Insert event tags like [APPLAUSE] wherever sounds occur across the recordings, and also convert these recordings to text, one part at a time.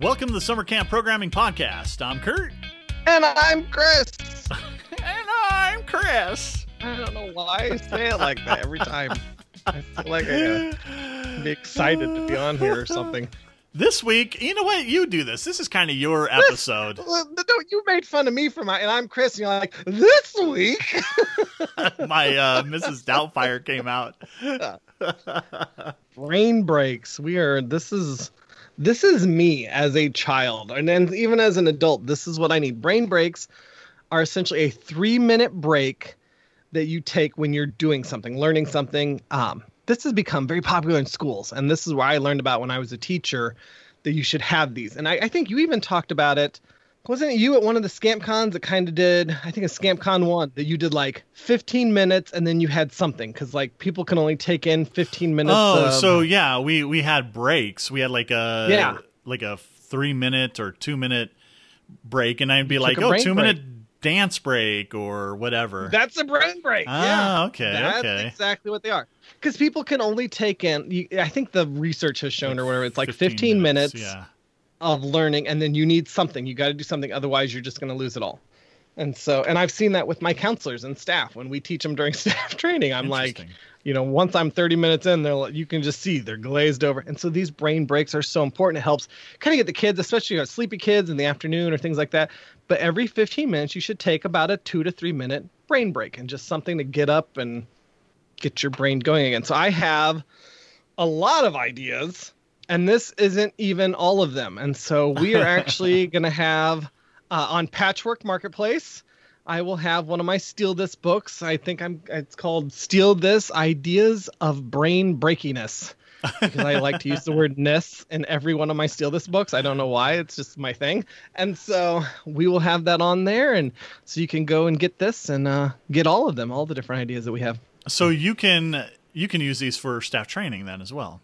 Welcome to the Summer Camp Programming Podcast. I'm Kurt. And I'm Chris. [LAUGHS] and I'm Chris. I don't know why I say it like that every time. I feel like I gotta be excited to be on here or something. [LAUGHS] This week, you know what? You do this. This is kind of your episode. [LAUGHS] no, you made fun of me for my, and I'm Chris, and you're like, this week. my uh, Mrs. Doubtfire came out. Brain breaks. We are. This is. This is me as a child, and then even as an adult. This is what I need. Brain breaks are essentially a three-minute break that you take when you're doing something, learning something. Um, this has become very popular in schools, and this is where I learned about when I was a teacher that you should have these. And I, I think you even talked about it. Wasn't it you at one of the Scamp Cons that kind of did? I think a Scamp Con one that you did like 15 minutes and then you had something because like people can only take in 15 minutes. Oh, of, so yeah, we we had breaks. We had like a yeah. like a three minute or two minute break, and I'd be like, oh, two break. minute dance break or whatever. That's a brain break. Ah, yeah. okay, That's okay. exactly what they are. Because people can only take in. I think the research has shown, or whatever, it's like 15, 15 minutes, minutes yeah. Of learning, and then you need something. You got to do something, otherwise you're just going to lose it all. And so, and I've seen that with my counselors and staff when we teach them during [LAUGHS] staff training. I'm like, you know, once I'm 30 minutes in, they're like, you can just see they're glazed over. And so these brain breaks are so important. It helps kind of get the kids, especially you know, sleepy kids in the afternoon or things like that. But every 15 minutes, you should take about a two to three minute brain break and just something to get up and get your brain going again. So I have a lot of ideas, and this isn't even all of them. And so we are [LAUGHS] actually going to have uh, on Patchwork Marketplace I will have one of my Steal This books. I think I'm it's called Steal This Ideas of Brain Breakiness. because I like to use the word ness in every one of my Steal This books. I don't know why, it's just my thing. And so we will have that on there and so you can go and get this and uh, get all of them, all the different ideas that we have. So you can you can use these for staff training then as well.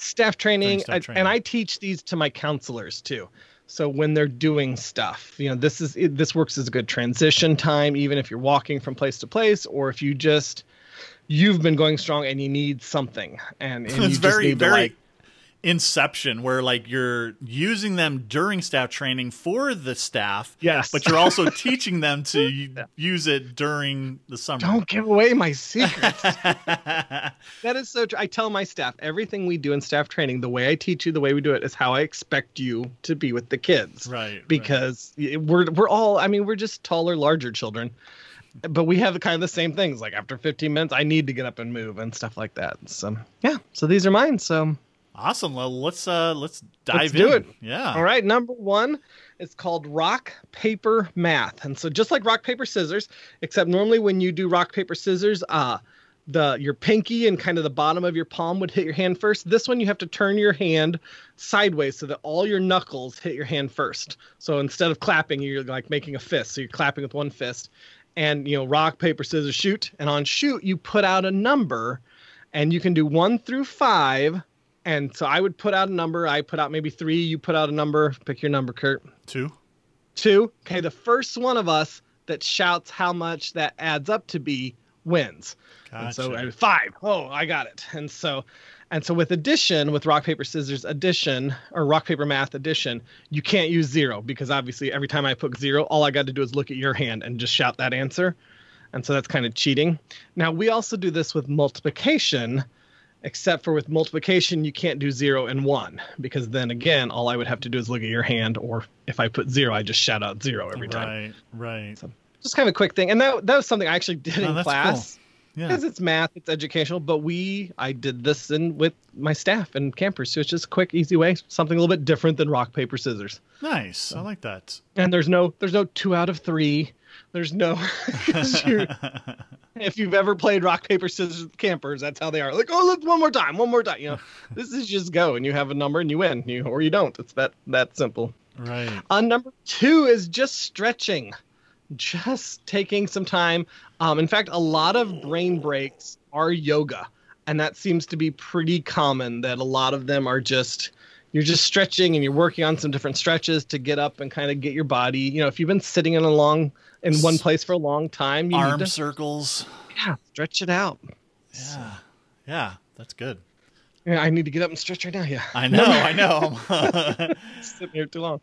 Staff training, staff training. I, and I teach these to my counselors too. So when they're doing stuff, you know, this is it, this works as a good transition time, even if you're walking from place to place, or if you just you've been going strong and you need something, and, and it's very very like, inception where like you're using them during staff training for the staff yes. but you're also [LAUGHS] teaching them to yeah. use it during the summer. Don't give away my secrets. [LAUGHS] That is so true i tell my staff everything we do in staff training the way i teach you the way we do it is how i expect you to be with the kids. Right because right. we're we're all i mean we're just taller larger children but we have the kind of the same things. Like after 15 minutes i need to get up and move and stuff like that. So yeah. So these are mine. So Awesome. Well, let's uh let's dive let's in. do it. Yeah. All right. Number one is called rock paper math, and so just like rock paper scissors, except normally when you do rock paper scissors, uh, the your pinky and kind of the bottom of your palm would hit your hand first. This one you have to turn your hand sideways so that all your knuckles hit your hand first. So instead of clapping, you're like making a fist. So you're clapping with one fist, and you know rock paper scissors shoot, and on shoot you put out a number, and you can do one through five and so I would put out a number. I put out maybe three. You put out a number. Pick your number, Kurt. Two. Two. Okay. The first one of us that shouts how much that adds up to be wins. Gotcha. And so five. Oh, I got it. And so, and so with addition, with rock paper scissors addition or rock paper math addition, you can't use zero because obviously every time I put zero, all I got to do is look at your hand and just shout that answer. And so that's kind of cheating. Now we also do this with multiplication except for with multiplication you can't do zero and one because then again all i would have to do is look at your hand or if i put zero i just shout out zero every time. Right right. So just kind of a quick thing and that, that was something i actually did oh, in class. cool. yeah. because it's math it's educational but we i did this in with my staff and campers so it's just a quick easy way something a little bit different than rock paper scissors. Nice so, i like that. And there's no there's no two out of three there's no [LAUGHS] [LAUGHS] if you've ever played rock paper scissors with campers, that's how they are. Like, oh, look, one more time, one more time. You know, [LAUGHS] this is just go, and you have a number and you win, you or you don't. It's that that simple. Right. On uh, number two is just stretching, just taking some time. Um, in fact, a lot of brain breaks are yoga, and that seems to be pretty common. That a lot of them are just you're just stretching and you're working on some different stretches to get up and kind of get your body. You know, if you've been sitting in a long in one place for a long time. You Arm to, circles. Yeah, stretch it out. Yeah, yeah, that's good. Yeah, I need to get up and stretch right now. Yeah. I know, [LAUGHS] I know. [LAUGHS] Sitting here too long.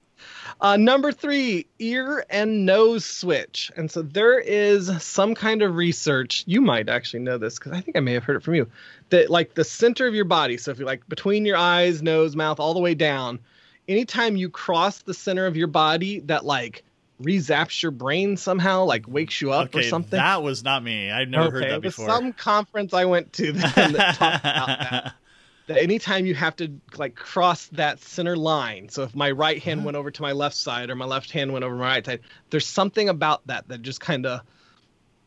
Uh, number three, ear and nose switch. And so there is some kind of research. You might actually know this because I think I may have heard it from you. That like the center of your body. So if you like between your eyes, nose, mouth, all the way down, anytime you cross the center of your body, that like rezaps your brain somehow, like wakes you up okay, or something. That was not me. I've never okay, heard that before. Some conference I went to that, talked about that. [LAUGHS] That anytime you have to like cross that center line, so if my right hand went over to my left side or my left hand went over my right side, there's something about that that just kind of,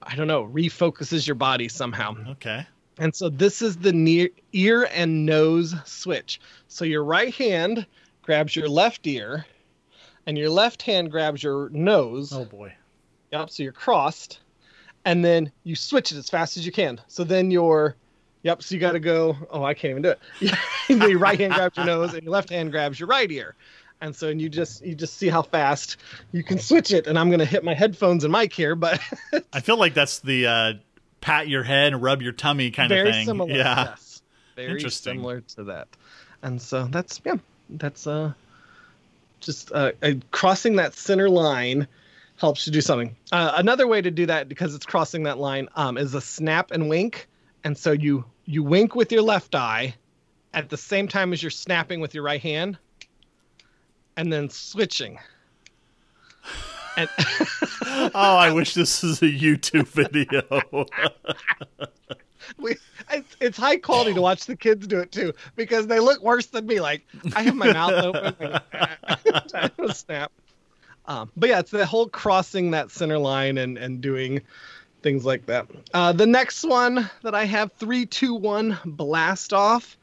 I don't know, refocuses your body somehow. Okay. And so this is the near ear and nose switch. So your right hand grabs your left ear and your left hand grabs your nose. Oh boy. Yep. So you're crossed, and then you switch it as fast as you can. So then your, yep. So you got to go. Oh, I can't even do it. [LAUGHS] your right hand grabs your nose, and your left hand grabs your right ear. And so and you just you just see how fast you can switch it. And I'm gonna hit my headphones and mic here, but [LAUGHS] I feel like that's the uh, pat your head and rub your tummy kind Very of thing. Similar, yeah. Yes. Very similar to that. And so that's yeah, that's uh just uh, uh, crossing that center line helps you do something. Uh, another way to do that because it's crossing that line um, is a snap and wink, and so you you wink with your left eye at the same time as you're snapping with your right hand, and then switching. And [LAUGHS] oh, I wish this was a YouTube video. [LAUGHS] we it's, it's, high quality to watch the kids do it too because they look worse than me. Like I have my mouth open, [LAUGHS] [LAUGHS] snap. Um, but yeah, it's the whole crossing that center line and and doing things like that. Uh, the next one that I have three, two, one, blast off.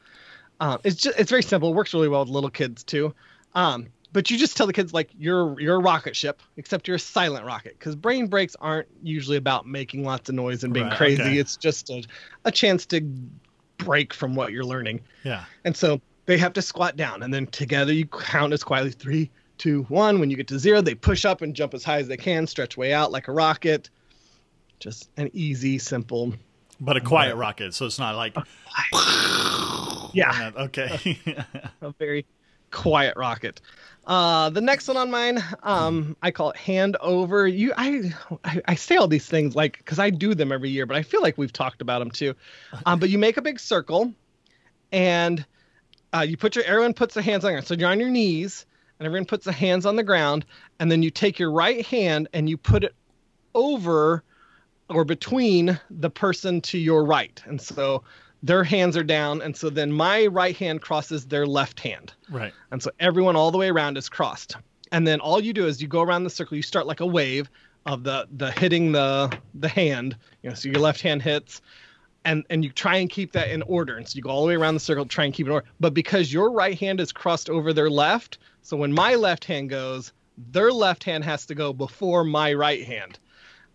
Uh, it's just it's very simple. It works really well with little kids too. Um, but you just tell the kids like you're you're a rocket ship, except you're a silent rocket because brain breaks aren't usually about making lots of noise and being right, crazy. Okay. It's just a, a chance to break from what you're learning. Yeah. And so they have to squat down, and then together you count as quietly three, two, one. When you get to zero, they push up and jump as high as they can, stretch way out like a rocket. Just an easy, simple. But a quiet rocket, so it's not like. [LAUGHS] yeah. [LAUGHS] Okay. a very quiet rocket. Uh, the next one on mine, um, I call it hand over. You, I, I, I say all these things like because I do them every year, but I feel like we've talked about them too. Um, but you make a big circle, and uh, you put your everyone puts their hands on your so you're on your knees, and everyone puts their hands on the ground, and then you take your right hand and you put it over or between the person to your right, and so their hands are down and so then my right hand crosses their left hand. Right. And so everyone all the way around is crossed. And then all you do is you go around the circle you start like a wave of the the hitting the the hand you know so your left hand hits and and you try and keep that in order. And so you go all the way around the circle try and keep it in order. But because your right hand is crossed over their left so when my left hand goes their left hand has to go before my right hand.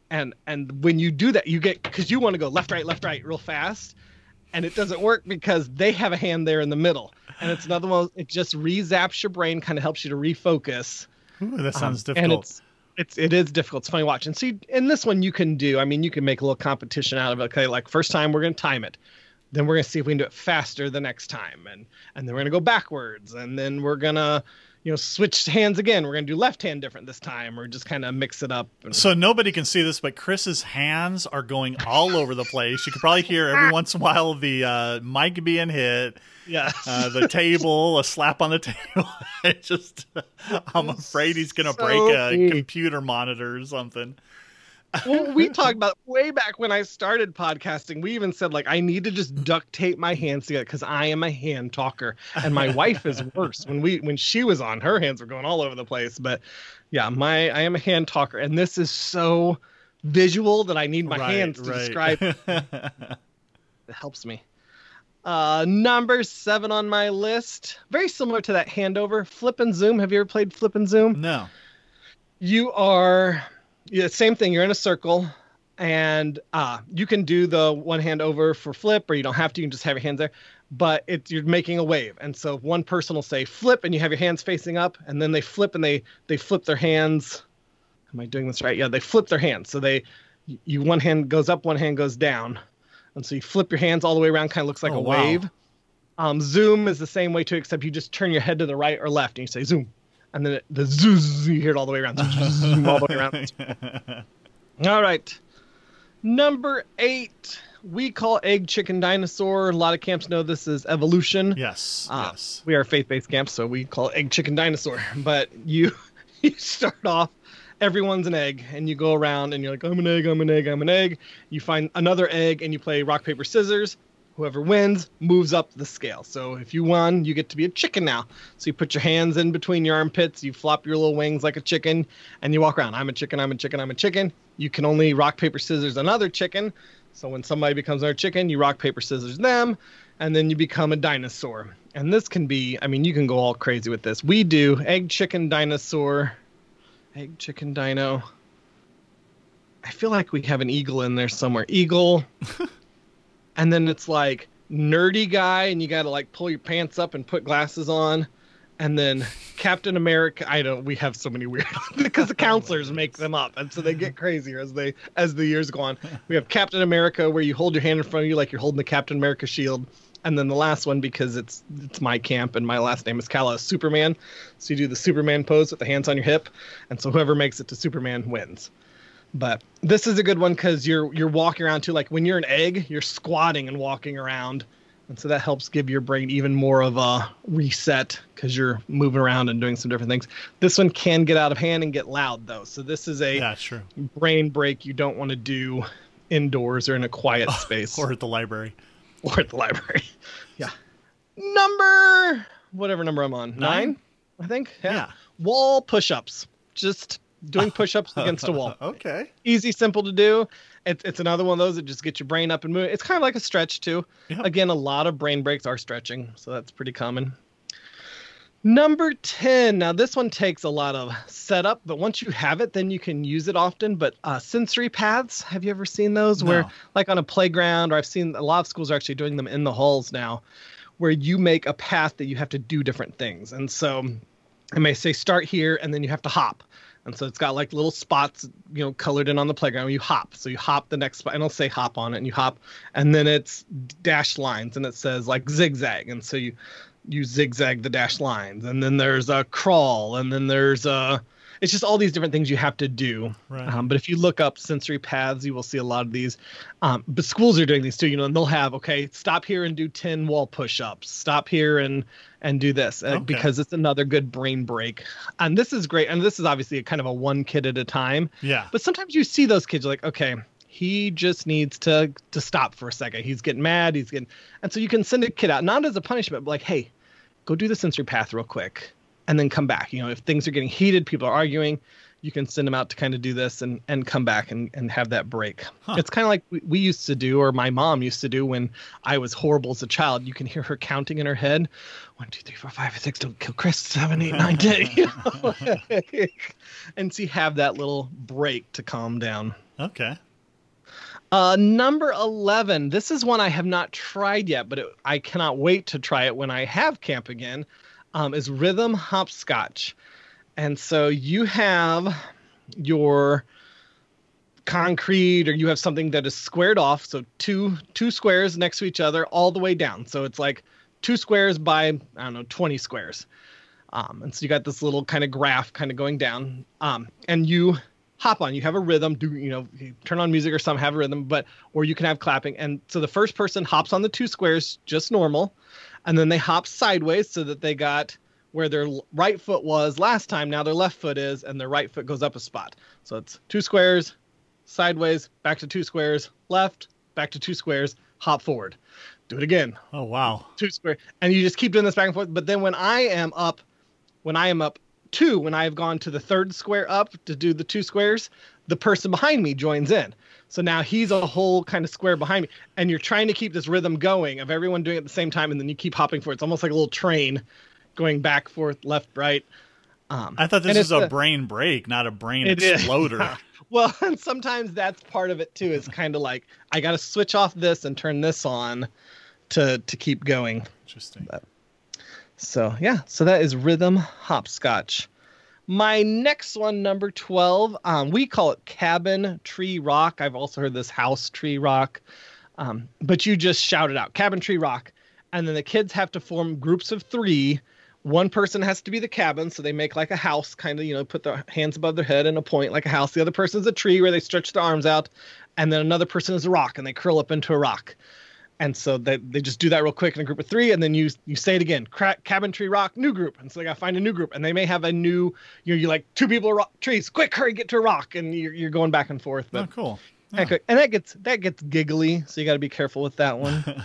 And and when you do that you get because you want to go left right left right real fast and it doesn't work because they have a hand there in the middle. And it's another one. It just re-zaps your brain, kind of helps you to refocus. Ooh, that sounds um, difficult. And it's it's it is difficult. It's funny watching. And see, in this one you can do. I mean, you can make a little competition out of it. Okay, like first time we're gonna time it. Then we're gonna see if we can do it faster the next time, and and then we're gonna go backwards, and then we're gonna you know, switch hands again. We're going to do left hand different this time, or just kind of mix it up. And... So nobody can see this, but Chris's hands are going all over the place. You could probably hear every [LAUGHS] once in a while the uh, mic being hit. Yeah, uh, the table, a slap on the [LAUGHS] table. just, I'm afraid he's going to so break a neat. computer monitor or something well, [LAUGHS] we talked about way back when I started podcasting. We even said like I need to just duct tape my hands together because I am a hand talker, and my [LAUGHS] wife is worse. When we when she was on, her hands were going all over the place. But yeah, my I am a hand talker, and this is so visual that I need my right, hands to right. describe. [LAUGHS] it helps me. Uh, number seven on my list, very similar to that handover, flip and zoom. Have you ever played flip and zoom? No. You are yeah, same thing. You're in a circle, and uh, you can do the one hand over for flip, or you don't have to. You can just have your hands there. But it's you're making a wave, and so one person will say flip, and you have your hands facing up, and then they flip and they they flip their hands. Am I doing this right? Yeah, they flip their hands. So they you one hand goes up, one hand goes down, and so you flip your hands all the way around. Kind of looks like oh, a wow. wave. Um, zoom is the same way too, except you just turn your head to the right or left and you say zoom, and then the zoom you hear it all the way around. All the way around. [LAUGHS] all right, number eight. We call egg chicken dinosaur. A lot of camps know this is evolution. Yes. Uh, yes. We are faith-based camps, so we call egg chicken dinosaur. [LAUGHS] But you [LAUGHS] you start off everyone's an egg and you go around and you're like i'm an egg i'm an egg i'm an egg you find another egg and you play rock paper scissors whoever wins moves up the scale. So if you won you get to be a chicken now. So you put your hands in between your armpits you flop your little wings like a chicken and you walk around. I'm a chicken i'm a chicken i'm a chicken. You can only rock paper scissors another chicken. So when somebody becomes another chicken you rock paper scissors them and then you become a dinosaur. And this can be i mean you can go all crazy with this. We do egg chicken dinosaur Egg chicken dino. I feel like we have an eagle in there somewhere. Eagle. [LAUGHS] and then it's like nerdy guy and you got to like pull your pants up and put glasses on. And then Captain America, I don't. We have so many weird [LAUGHS] because the [LAUGHS] oh counselors make them up, and so they get [LAUGHS] crazier as they as the years go on. We have Captain America, where you hold your hand in front of you like you're holding the Captain America shield, and then the last one because it's it's my camp and my last name is Kala uh, Superman. So you do the Superman pose with the hands on your hip, and so whoever makes it to Superman wins. But this is a good one because you're you're walking around too. Like when you're an egg, you're squatting and walking around, and so that helps give your brain even more of a reset because you're moving around and doing some different things. This one can get out of hand and get loud though. So this is a yeah, sure. brain break you don't want to do indoors or in a quiet [LAUGHS] space or at the library or at the library. [LAUGHS] yeah. Number whatever number I'm on. Nine, Nine I think. Yeah. yeah. Wall push-ups. Just doing push-ups against a wall. [LAUGHS] Okay. Easy, simple to do. It's it's another one of those that just gets your brain up and moving. It's kind of like a stretch too. Yep. Again, a lot of brain breaks are stretching, so that's pretty common. Number 10. Now, this one takes a lot of setup, but once you have it, then you can use it often. But uh, sensory paths, have you ever seen those? No. Where, like on a playground, or I've seen a lot of schools are actually doing them in the halls now, where you make a path that you have to do different things. And so I may say start here, and then you have to hop. And so it's got like little spots, you know, colored in on the playground. You hop. So you hop the next spot, and it'll say hop on it, and you hop. And then it's dashed lines, and it says like zigzag. And so you you zigzag the dash lines and then there's a crawl and then there's a it's just all these different things you have to do right. um, but if you look up sensory paths you will see a lot of these um, but schools are doing these too you know and they'll have okay stop here and do 10 wall push-ups stop here and and do this uh, okay. because it's another good brain break and this is great and this is obviously a kind of a one kid at a time yeah but sometimes you see those kids like okay he just needs to to stop for a second. He's getting mad. He's getting, and so you can send a kid out not as a punishment, but like, hey, go do the sensory path real quick, and then come back. You know, if things are getting heated, people are arguing, you can send them out to kind of do this and and come back and and have that break. Huh. It's kind of like we, we used to do, or my mom used to do when I was horrible as a child. You can hear her counting in her head, one, two, three, four, five, six. Don't kill Chris. Seven, eight, nine, ten. [LAUGHS] You know? [LAUGHS] and see, have that little break to calm down. Okay. Uh, number 11. This is one I have not tried yet, but it, I cannot wait to try it when I have camp again. Um, is rhythm hopscotch. And so you have your concrete or you have something that is squared off so two two squares next to each other all the way down so it's like two squares by i don't know 20 squares um, and so you got this little kind of graph kind of going down um, and you hop on. You have a rhythm. Do you know? You turn on music or some have a rhythm, but or you can have clapping. And so the first person hops on the two squares just normal, and then they hop sideways so that they got where their right foot was last time. Now their left foot is, and their right foot goes up a spot. So it's two squares, sideways, back to two squares, left, back to two squares, hop forward. Do it again. Oh wow. Two square, and you just keep doing this back and forth. But then when I am up, when I am up two, when I've gone to the third square up to do the two squares, the person behind me joins in. So now he's a whole kind of square behind me. And you're trying to keep this rhythm going of everyone doing it at the same time. And then you keep hopping forward. It's almost like a little train going back, forth, left, right. Um, I thought this was a brain break, not a brain exploder. [LAUGHS] well, [LAUGHS] and sometimes that's part of it too. Is kind of like I got to switch off this and turn this on to to keep going. Interesting. But, so yeah, so that is rhythm hopscotch. My next one, number 12, um, we call it cabin tree rock. I've also heard this house tree rock. Um, but you just shout it out cabin tree rock. and then the kids have to form groups of three. One person has to be the cabin, so they make like a house, kind of, you know, put their hands above their head and a point like a house. The other person is a tree where they stretch their arms out, and then another person is a rock and they curl up into a rock. And so they, they just do that real quick in a group of three, and then you you say it again. Crack, cabin, tree, rock, new group. And so they got to find a new group, and they may have a new. You know, you like two people, rock, trees, quick, hurry, get to a rock, and you're, you're going back and forth. But, oh, cool. Yeah. And that gets that gets giggly, so you got to be careful with that one.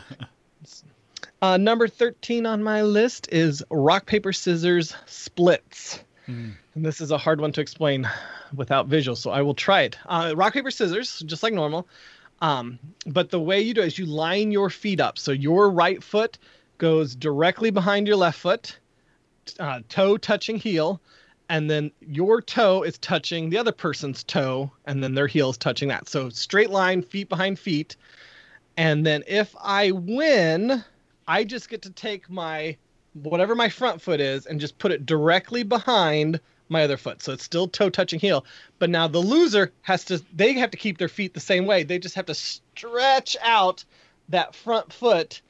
[LAUGHS] uh, number thirteen on my list is rock paper scissors splits, mm. and this is a hard one to explain without visuals, so I will try it. Uh, rock paper scissors, just like normal. Um, but the way you do it is you line your feet up. So your right foot goes directly behind your left foot, uh, toe touching heel, and then your toe is touching the other person's toe, and then their heel is touching that. So straight line, feet behind feet. And then if I win, I just get to take my whatever my front foot is and just put it directly behind my other foot. So it's still toe touching heel. But now the loser has to they have to keep their feet the same way. They just have to stretch out that front foot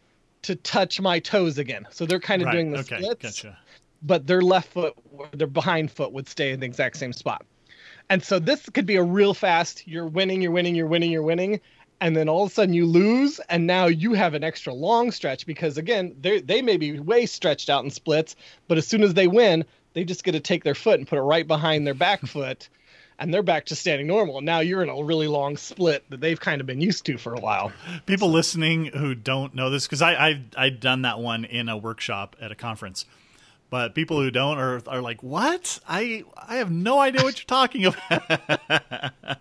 to touch my toes again. So they're kind of right. doing the okay. splits. Gotcha. But their left foot their behind foot would stay in the exact same spot. And so this could be a real fast you're winning, you're winning, you're winning, you're winning and then all of a sudden you lose and now you have an extra long stretch because again they they may be way stretched out in splits but as soon as they win they just get to take their foot and put it right behind their back [LAUGHS] foot and they're back to standing normal. Now you're in a really long split that they've kind of been used to for a while. People listening who don't know this, because I I've, I've done that one in a workshop at a conference, but people who don't are are like, what? I I have no idea what you're talking about. [LAUGHS]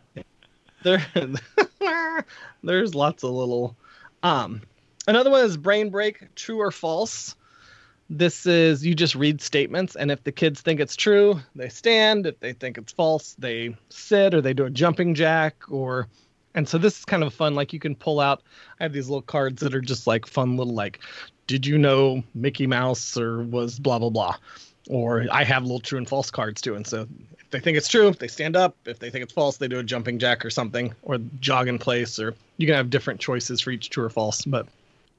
there, [LAUGHS] there's lots of little. Um, another one is brain break, true or false this is you just read statements and if the kids think it's true they stand. If they think it's false they sit or they do a jumping jack or and so this is kind of fun. Like you can pull out i have these little cards that are just like fun little like did you know mickey mouse or was blah blah blah? Or i have little true and false cards too and so if they think it's true they stand up. If they think it's false they do a jumping jack or something or jog in place or you can have different choices for each true or false but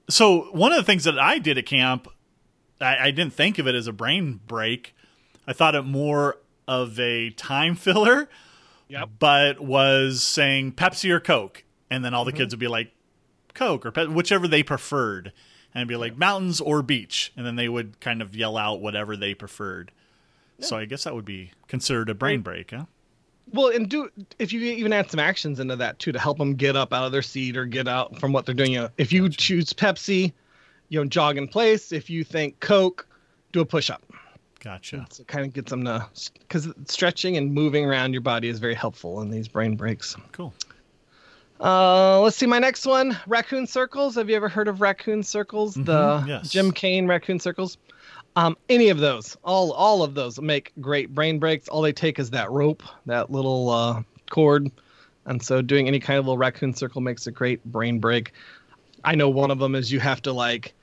so one of the things that i did at camp I, I didn't think of it as a brain break. I thought it more of a time [LAUGHS] filler. Yep. But was saying Pepsi or Coke, and then all the mm-hmm. kids would be like Coke or whichever they preferred, and be like mountains or beach, and then they would kind of yell out whatever they preferred. Yeah. So I guess that would be considered a brain break, huh? Well, and do if you even add some actions into that too to help them get up out of their seat or get out from what they're doing. If you choose Pepsi, you know, jog in place. If you think Coke, do a push up. Gotcha. So it kind of gets them to, because stretching and moving around your body is very helpful in these brain breaks. Cool. Uh, let's see my next one. Raccoon circles. Have you ever heard of raccoon circles? Mm-hmm, the yes. Jim Cain raccoon circles. Um, any of those, all all of those make great brain breaks. All they take is that rope, that little uh, cord, and so doing any kind of little raccoon circle makes a great brain break. I know one of them is you have to like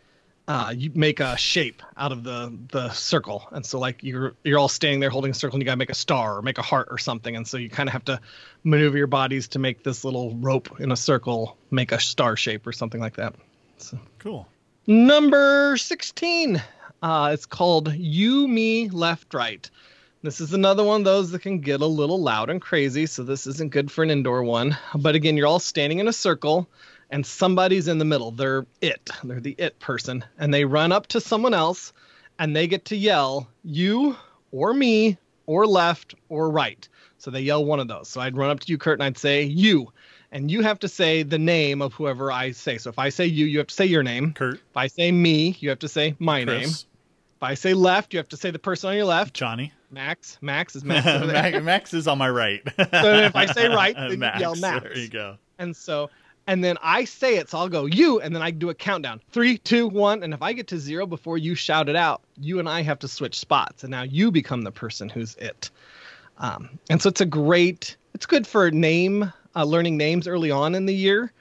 uh, you make a shape out of the the circle, and so like you're you're all standing there holding a circle, and you gotta make a star or make a heart or something, and so you kind of have to maneuver your bodies to make this little rope in a circle make a star shape or something like that. So. Cool. Number sixteen. Uh, it's called You Me Left Right. This is another one of those that can get a little loud and crazy, so this isn't good for an indoor one. But again, you're all standing in a circle and somebody's in the middle. They're it. They're the it person. And they run up to someone else and they get to yell, you or me or left or right. So they yell one of those. So I'd run up to you, Kurt, and I'd say, you. And you have to say the name of whoever I say. So if I say you, you have to say your name. Kurt. If I say me, you have to say my Chris. name. If I say left, you have to say the person on your left. Johnny. Max. Max is [LAUGHS] Max. Max is on my right. so if I say right, [LAUGHS] then Max. you yell Max. There you go. And so and then I say it, so I'll go you, and then I do a countdown three, two, one, and if I get to zero before you shout it out, you and I have to switch spots, and now you become the person who's it. Um, and so it's a great, it's good for name uh, learning names early on in the year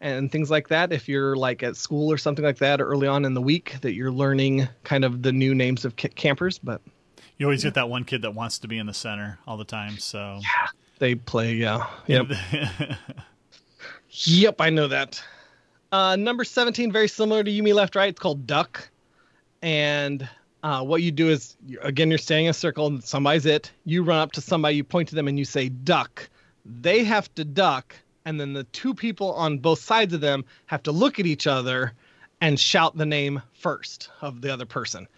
and things like that. If you're like at school or something like that, or early on in the week, that you're learning kind of the new names of campers, but you always yeah. get that one kid that wants to be in the center all the time. So yeah, they play, yeah, [LAUGHS] yep. [LAUGHS] Yep, I know that. Uh, number 17, very similar to You Me Left Right. It's called Duck. And uh, what you do is, again, you're staying in a circle and somebody's it. You run up to somebody, you point to them, and you say, Duck. They have to duck. And then the two people on both sides of them have to look at each other and shout the name first of the other person.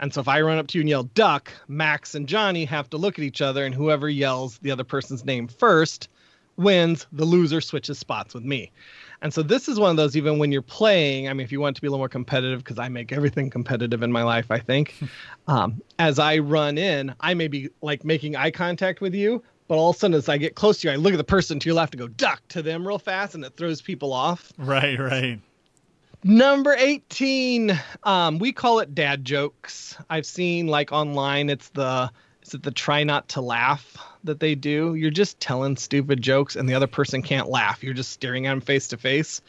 And so if I run up to you and yell duck, Max and Johnny have to look at each other, and whoever yells the other person's name first wins. The loser switches spots with me. And so this is one of those, even when you're playing, I mean, if you want to be a little more competitive, because I make everything competitive in my life, I think. [LAUGHS] um, as I run in, I may be like making eye contact with you, but all of a sudden, as I get close to you, I look at the person to your left and go duck to them real fast, and it throws people off. Right, right. Number 18, um, we call it dad jokes. I've seen like online, it's the is it the try not to laugh that they do? You're just telling stupid jokes and the other person can't laugh. You're just staring at them face to face.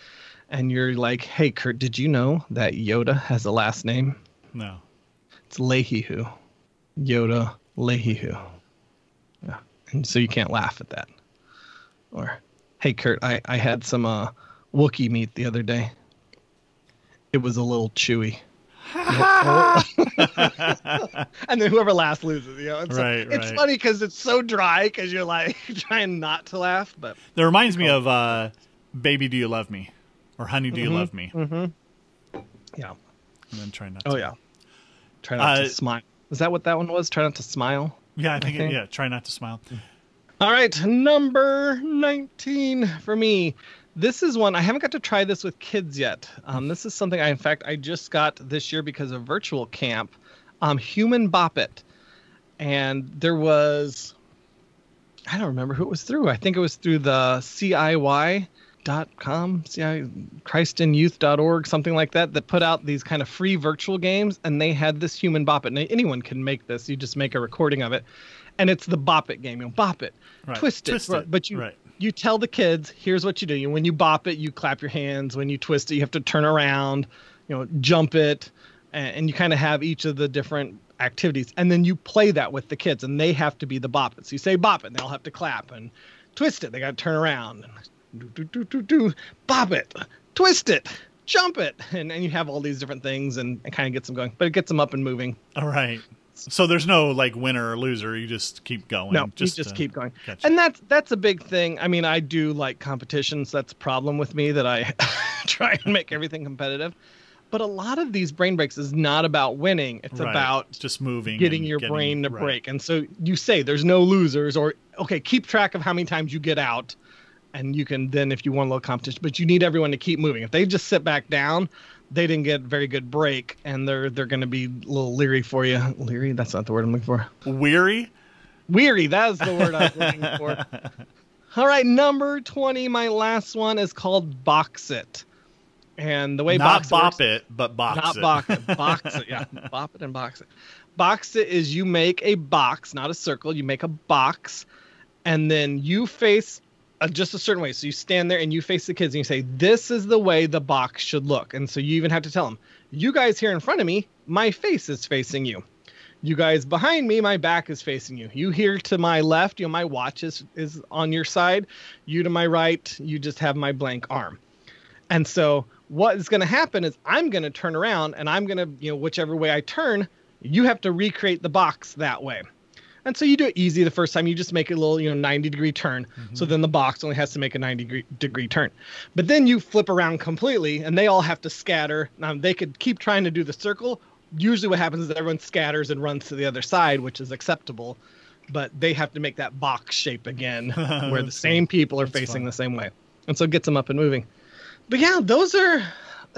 And you're like, hey, Kurt, did you know that Yoda has a last name? No. It's Leahy-Hu. Yoda Leahy-Hu. Yeah. And so you can't laugh at that. Or, hey, Kurt, I, I had some uh, Wookie meat the other day it was a little chewy. [LAUGHS] and then whoever last loses, you know. It's, right, it's right. funny because it's so dry because you're like [LAUGHS] trying not to laugh, but that reminds me of uh, "Baby, Do You Love Me" or "Honey, Do You mm-hmm, Love Me." Mm-hmm. Yeah. And then try not. Oh to. yeah. Try not uh, to smile. Is that what that one was? Try not to smile. Yeah, I think. It, yeah, try not to smile. All right, number nineteen for me this is one I haven't got to try this with kids yet. Um, this is something I, in fact, I just got this year because of virtual camp. Um, Human Bop It, and there was, I don't remember who it was through. I think it was through the CIY dot com ci christinyouth.org something like that that put out these kind of free virtual games and they had this human bop it and anyone can make this you just make a recording of it and it's the bop it game you know bop it right. twist, twist it, it, but you right you tell the kids, here's what you do. When you bop it, you clap your hands. When you twist it, you have to turn around, you know, jump it, and, and you kind of have each of the different activities. And then you play that with the kids, and they have to be the bop it. So you say bop it, and they'll have to clap and twist it. They got to turn around, do, do, do, do, do, bop it, twist it, jump it, and, and you have all these different things, and it kind of gets them going. But it gets them up and moving. All right. So there's no like winner or loser. You just keep going. No, just, you just keep going. Gotcha. And that's that's a big thing. I mean, I do like competitions. That's a problem with me that I [LAUGHS] try and make everything competitive. But a lot of these brain breaks is not about winning. It's right. about just moving, getting your getting, brain to right. break. And so you say there's no losers, or okay, keep track of how many times you get out, and you can then if you want a little competition. But you need everyone to keep moving. If they just sit back down, they didn't get a very good break and they're they're going to be a little leery for you. Leery, that's not the word I'm looking for. Weary? Weary, that's the word I was looking for. [LAUGHS] All right, number 20, my last one is called Box It. And the way not box bop works, it, but box not it. box it, [LAUGHS] box it, yeah, bop it and box it. Box it is you make a box, not a circle. You make a box, and then you face uh, just a certain way. So you stand there and you face the kids and you say, "This is the way the box should look." And so you even have to tell them, "You guys here in front of me, my face is facing you. You guys behind me, my back is facing you. You here to my left, you know, my watch is is on your side. You to my right, you just have my blank arm." And so what is going to happen is I'm going to turn around and I'm going to, you know, whichever way I turn, you have to recreate the box that way. And so you do it easy the first time. You just make a little, you know, 90 degree turn. Mm-hmm. So then the box only has to make a 90 degree, degree turn. But then you flip around completely and they all have to scatter. Now they could keep trying to do the circle. Usually what happens is everyone scatters and runs to the other side, which is acceptable. But they have to make that box shape again [LAUGHS] where the same people are facing fun. the same way. And so it gets them up and moving. But yeah, those are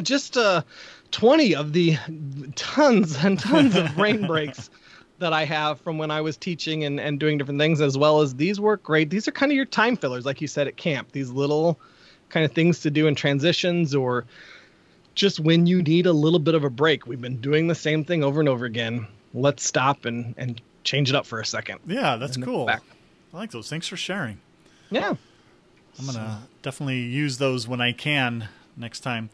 just uh, 20 of the tons and tons of [LAUGHS] brain breaks that I have from when I was teaching and, and doing different things, as well as these work great. These are kind of your time fillers, like you said at camp, these little kind of things to do in transitions or just when you need a little bit of a break. We've been doing the same thing over and over again. Let's stop and, and change it up for a second. Yeah, that's cool. I like those. Thanks for sharing. Yeah. I'm going to definitely use those when I can next time.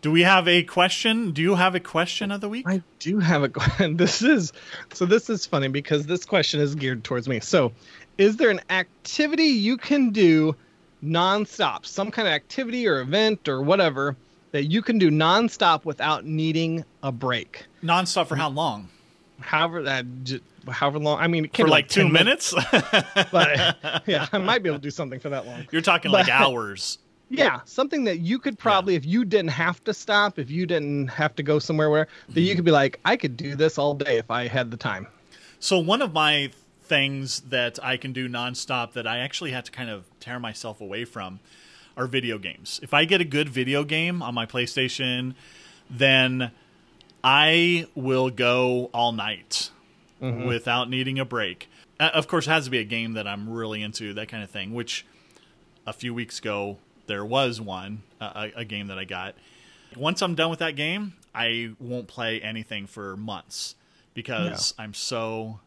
Do we have a question? Do you have a question of the week? I do have a [LAUGHS] question. This is so this is funny because this question is geared towards me. So, is there an activity you can do nonstop, some kind of activity or event or whatever that you can do nonstop without needing a break. Nonstop for how long? However that however long. I mean, it for like, like two minutes. minutes. [LAUGHS] but [LAUGHS] yeah, I might be able to do something for that long. You're talking but, like hours. Yeah, something that you could probably, yeah. if you didn't have to stop, if you didn't have to go somewhere where, that you could be like, I could do this all day if I had the time. So one of my things that I can do nonstop that I actually had to kind of tear myself away from are video games. If I get a good video game on my PlayStation, then I will go all night mm-hmm. without needing a break. Of course, it has to be a game that I'm really into, that kind of thing, which a few weeks ago there was one, uh, a, a game that I got. Once I'm done with that game, I won't play anything for months because I'm so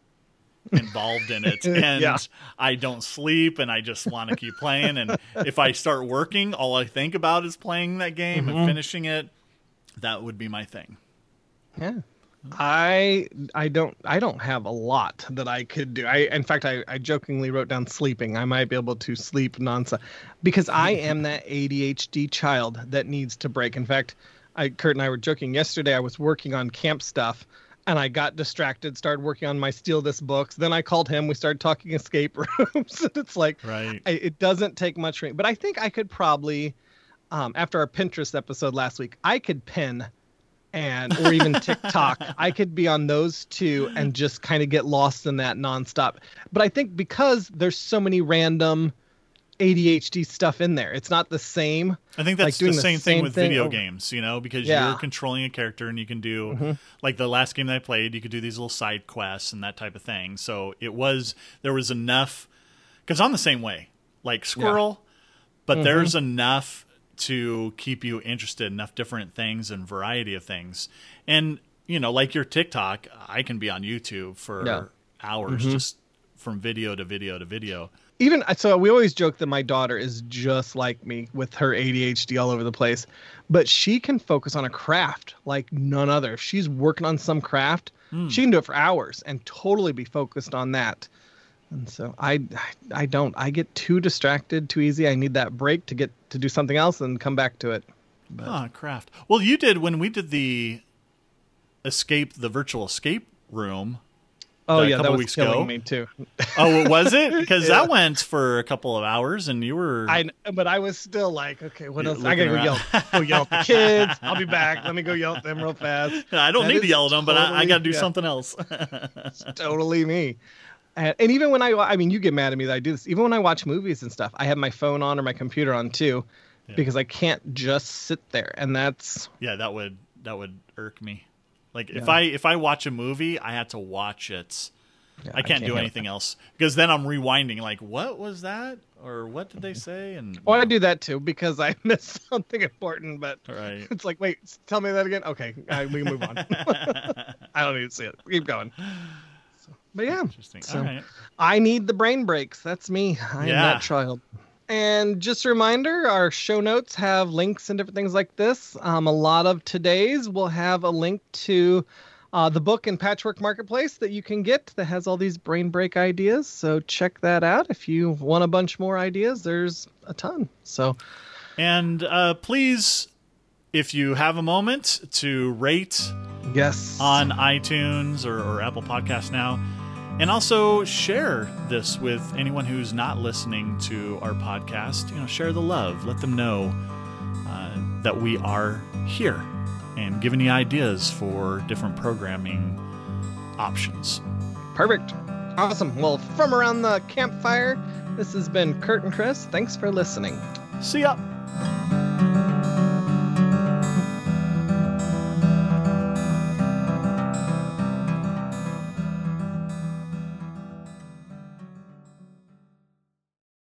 involved in it [LAUGHS] and yeah. I don't sleep and I just want to keep playing and if I start working all I think about is playing that game mm-hmm. and finishing it that would be my thing. Yeah. I I don't I don't have a lot that I could do. I in fact I, I jokingly wrote down sleeping. I might be able to sleep nonstop because I [LAUGHS] am that ADHD child that needs to break. In fact, I Kurt and I were joking yesterday. I was working on camp stuff and I got distracted, started working on my steal this books. Then I called him. We started talking [LAUGHS] escape rooms. [LAUGHS] it's like right. I, it doesn't take much, but I think I could probably um, after our Pinterest episode last week, I could pin and or even TikTok. I could be on those two and just kind of get lost in that nonstop. But I think because there's so many random ADHD stuff in there, it's not the same. I think that's like the, same, the same thing with thing video over... games, you know, because yeah. you're controlling a character and you can do mm-hmm. like the last game that I played, you could do these little side quests and that type of thing. So it was there was enough because I'm the same way, like Squirrel, yeah. but mm-hmm. there's enough to keep you interested enough different things and variety of things and you know like your tiktok i can be on youtube for yeah. hours mm-hmm. just from video to video to video even so we always joke that my daughter is just like me with her adhd all over the place but she can focus on a craft like none other if she's working on some craft mm. she can do it for hours and totally be focused on that and so I, I don't. I get too distracted too easy. I need that break to get to do something else and come back to it. But. Ah, craft. Well, you did when we did the escape, the virtual escape room. Oh yeah, that was weeks killing ago. me too. oh, was it? [LAUGHS] Because yeah. that went for a couple of hours, and you were. I but I was still like, okay, what else? I gotta go yell, go yell at the kids. [LAUGHS] I'll be back. Let me go yell at them real fast. [LAUGHS] I don't that need to yell at them, totally, but I, I got to do yeah. something else. totally me. And, and even when I, I mean, you get mad at me that I do this. Even when I watch movies and stuff, I have my phone on or my computer on too, yeah. because I can't just sit there. And that's yeah, that would that would irk me. Like yeah. if I if I watch a movie, I have to watch it. Yeah, I, can't I, can't do anything else because then I'm rewinding. Like, what was that, or what did they mm-hmm. say? And well, I do that too because I [LAUGHS] missed something important. But right. it's like, wait, tell me that again. Okay, right, we can move on. [LAUGHS] I don't need to see it. Keep going. [LAUGHS] But yeah, interesting. So I need the brain breaks. That's me. I yeah. am that child. And just a reminder, our show notes have links and different things like this. Um, a lot of today's will have a link to uh, the book and Patchwork Marketplace that you can get that has all these brain break ideas. So check that out. If you want a bunch more ideas, there's a ton. So, and uh, please, if you have a moment to rate, yes, on iTunes or, or Apple Podcasts now and also share this with anyone who's not listening to our podcast. You know, share the love. Let them know uh, that we are here and give any ideas for different programming options. Perfect. Awesome. Well, from around the campfire, this has been Kurt and Chris. Thanks for listening. See ya.